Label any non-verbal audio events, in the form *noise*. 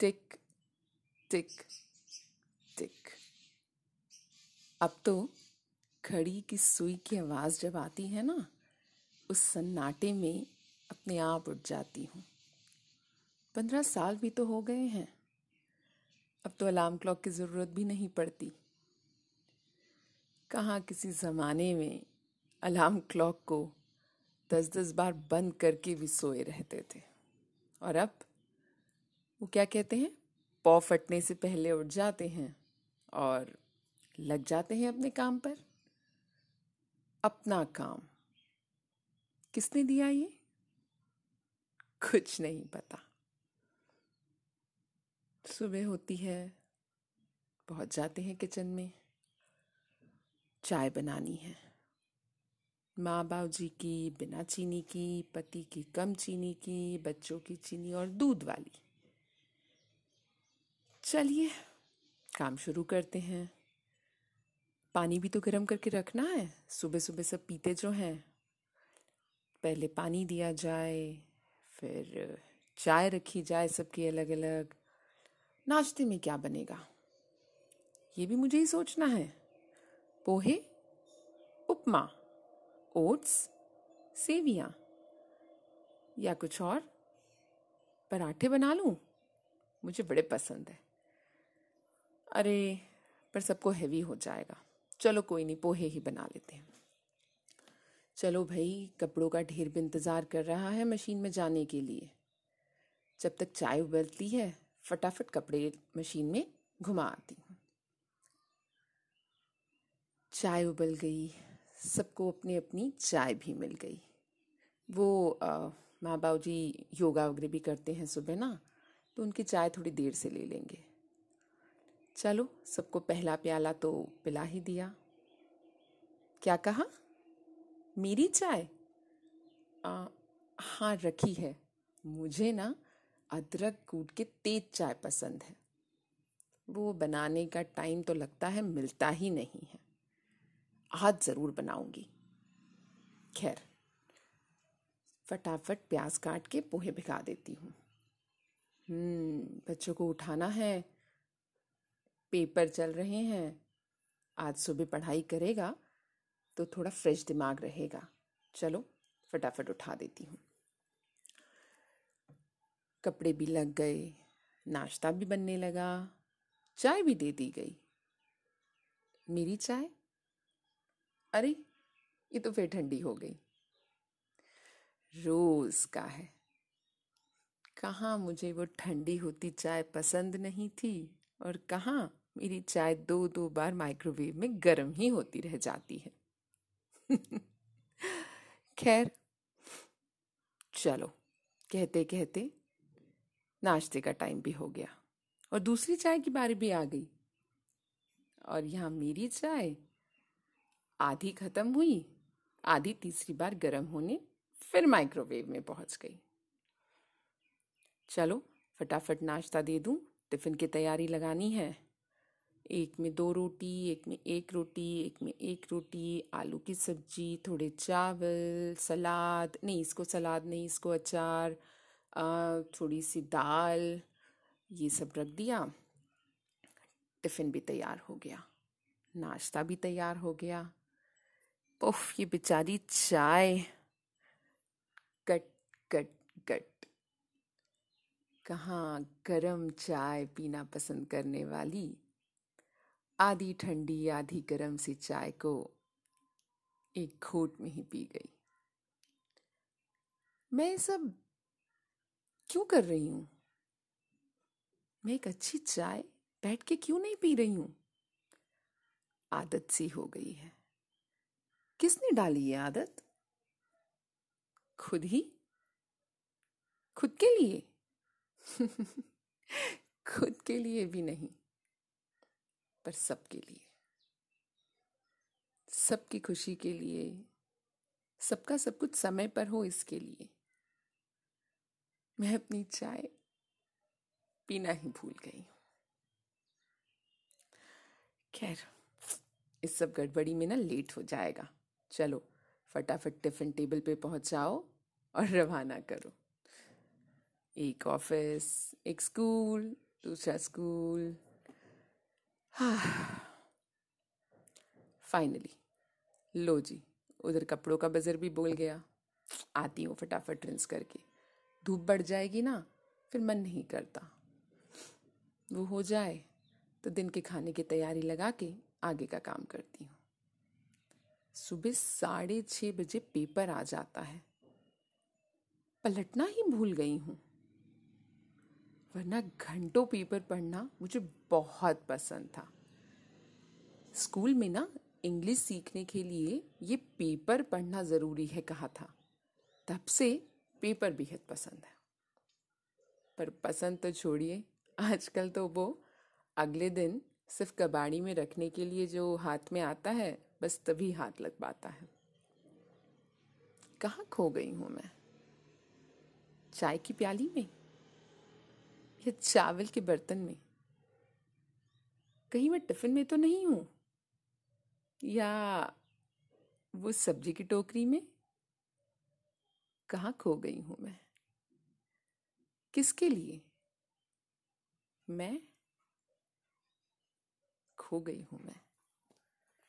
टिक टिक टिक। अब तो घड़ी की सुई की आवाज़ जब आती है ना, उस सन्नाटे में अपने आप उठ जाती हूँ। पंद्रह साल भी तो हो गए हैं। अब तो अलार्म क्लॉक की ज़रूरत भी नहीं पड़ती। कहाँ किसी ज़माने में अलार्म क्लॉक को दस दस बार बंद करके भी सोए रहते थे? और अब? वो क्या कहते हैं? पौ फटने से पहले उठ जाते हैं और लग जाते हैं अपने काम पर। अपना काम। किसने दिया ये? कुछ नहीं पता। सुबह होती है पहुँच जाते हैं किचन में। चाय बनानी है। माँ बाप जी की, बिना चीनी की, पति की कम चीनी की, बच्चों की चीनी और दूध वाली। चलिए, काम शुरू करते हैं। पानी भी तो गर्म करके रखना है। सुबह सुबह सब पीते जो हैं। पहले पानी दिया जाए, फिर चाय रखी जाए सबकी अलग अलग नाश्ते में क्या बनेगा? ये भी मुझे ही सोचना है। पोहे, उपमा, ओट्स, सेवियाँ या कुछ और? पराठे बना लूँ? मुझे बड़े पसंद है। अरे, पर सबको हैवी हो जाएगा। चलो कोई नहीं, पोहे ही बना लेते हैं। चलो भाई, कपड़ों का ढेर भी इंतज़ार कर रहा है मशीन में जाने के लिए। जब तक चाय उबलती है, फटाफट कपड़े मशीन में घुमा आती हूँ। चाय उबल गई। सबको अपनी अपनी चाय भी मिल गई। वो माँ बाबू जी योगा वगैरह भी करते हैं सुबह ना तो उनकी चाय थोड़ी देर से ले लेंगे। चलो सबको पहला प्याला तो पिला ही दिया। क्या कहा? मेरी चाय? आ, हाँ रखी है। मुझे ना अदरक कूट के तेज चाय पसंद है। वो बनाने का टाइम तो लगता है मिलता ही नहीं है। आज ज़रूर बनाऊँगी। खैर फटाफट प्याज काट के पोहे भिगा देती हूँ। हम्म बच्चों को उठाना है। पेपर चल रहे हैं, आज सुबह पढ़ाई करेगा तो थोड़ा फ्रेश दिमाग रहेगा। चलो, फटाफट उठा देती हूँ। कपड़े भी लग गए, नाश्ता भी बनने लगा, चाय भी दे दी गई। मेरी चाय? अरे, ये तो फिर ठंडी हो गई। रोज का है। कहाँ मुझे वो ठंडी होती चाय पसंद नहीं थी? और कहाँ मेरी चाय दो दो बार माइक्रोवेव में गर्म ही होती रह जाती है। *laughs* खैर, चलो कहते कहते नाश्ते का टाइम भी हो गया और दूसरी चाय की बारी भी आ गई। और यहाँ मेरी चाय आधी खत्म हुई, आधी तीसरी बार गर्म होने फिर माइक्रोवेव में पहुँच गई। चलो, फटाफट नाश्ता दे दूँ। टिफ़िन की तैयारी लगानी है। एक में दो रोटी, एक में एक रोटी, एक में एक रोटी, आलू की सब्ज़ी, थोड़े चावल, सलाद, नहीं, इसको सलाद नहीं, इसको अचार थोड़ी सी दाल, ये सब रख दिया। टिफ़िन भी तैयार हो गया। नाश्ता भी तैयार हो गया। उफ, ये बेचारी चाय। Cut cut cut. कहाँ गरम चाय पीना पसंद करने वाली? आधी ठंडी, आधी गरम सी चाय को एक घोट में ही पी गई। मैं सब क्यों कर रही हूँ? मैं एक अच्छी चाय बैठ के क्यों नहीं पी रही हूँ? आदत सी हो गई है। किसने डाली ये आदत? खुद ही? खुद के लिए? *laughs* खुद के लिए भी नहीं, पर सबके लिए। सबकी खुशी के लिए, सबका सब कुछ समय पर हो इसके लिए। मैं अपनी चाय पीना ही भूल गई खैर, इस सब गड़बड़ी में ना लेट हो जाएगा। चलो, फटाफट टिफ़िन टेबल पे पहुँच जाओ और रवाना करो। एक ऑफ़िस एक स्कूल दूसरा स्कूल हाँ फाइनली लो जी उधर कपड़ों का बजर भी बोल गया। आती हूँ फटाफट रिंस करके। धूप बढ़ जाएगी ना, फिर मन नहीं करता। वो हो जाए तो दिन के खाने की तैयारी लगा के आगे का काम करती हूँ। सुबह साढ़े छः बजे पेपर आ जाता है। पलटना ही भूल गई हूँ। वरना घंटों पेपर पढ़ना मुझे बहुत पसंद था। स्कूल में ना इंग्लिश सीखने के लिए ये पेपर पढ़ना ज़रूरी है कहा था। तब से पेपर बेहद पसंद है। पर पसंद तो छोड़िए, आजकल तो वो अगले दिन सिर्फ़ कबाड़ी में रखने के लिए जो हाथ में आता है, बस तभी हाथ लग पाता है। कहाँ खो गई हूँ मैं? चाय की प्याली में? या चावल के बर्तन में। कहीं मैं टिफ़िन में तो नहीं हूँ? या वो सब्ज़ी की टोकरी में? कहा खो गई हूँ मैं? किसके लिए? मैं खो गई हूँ मैं।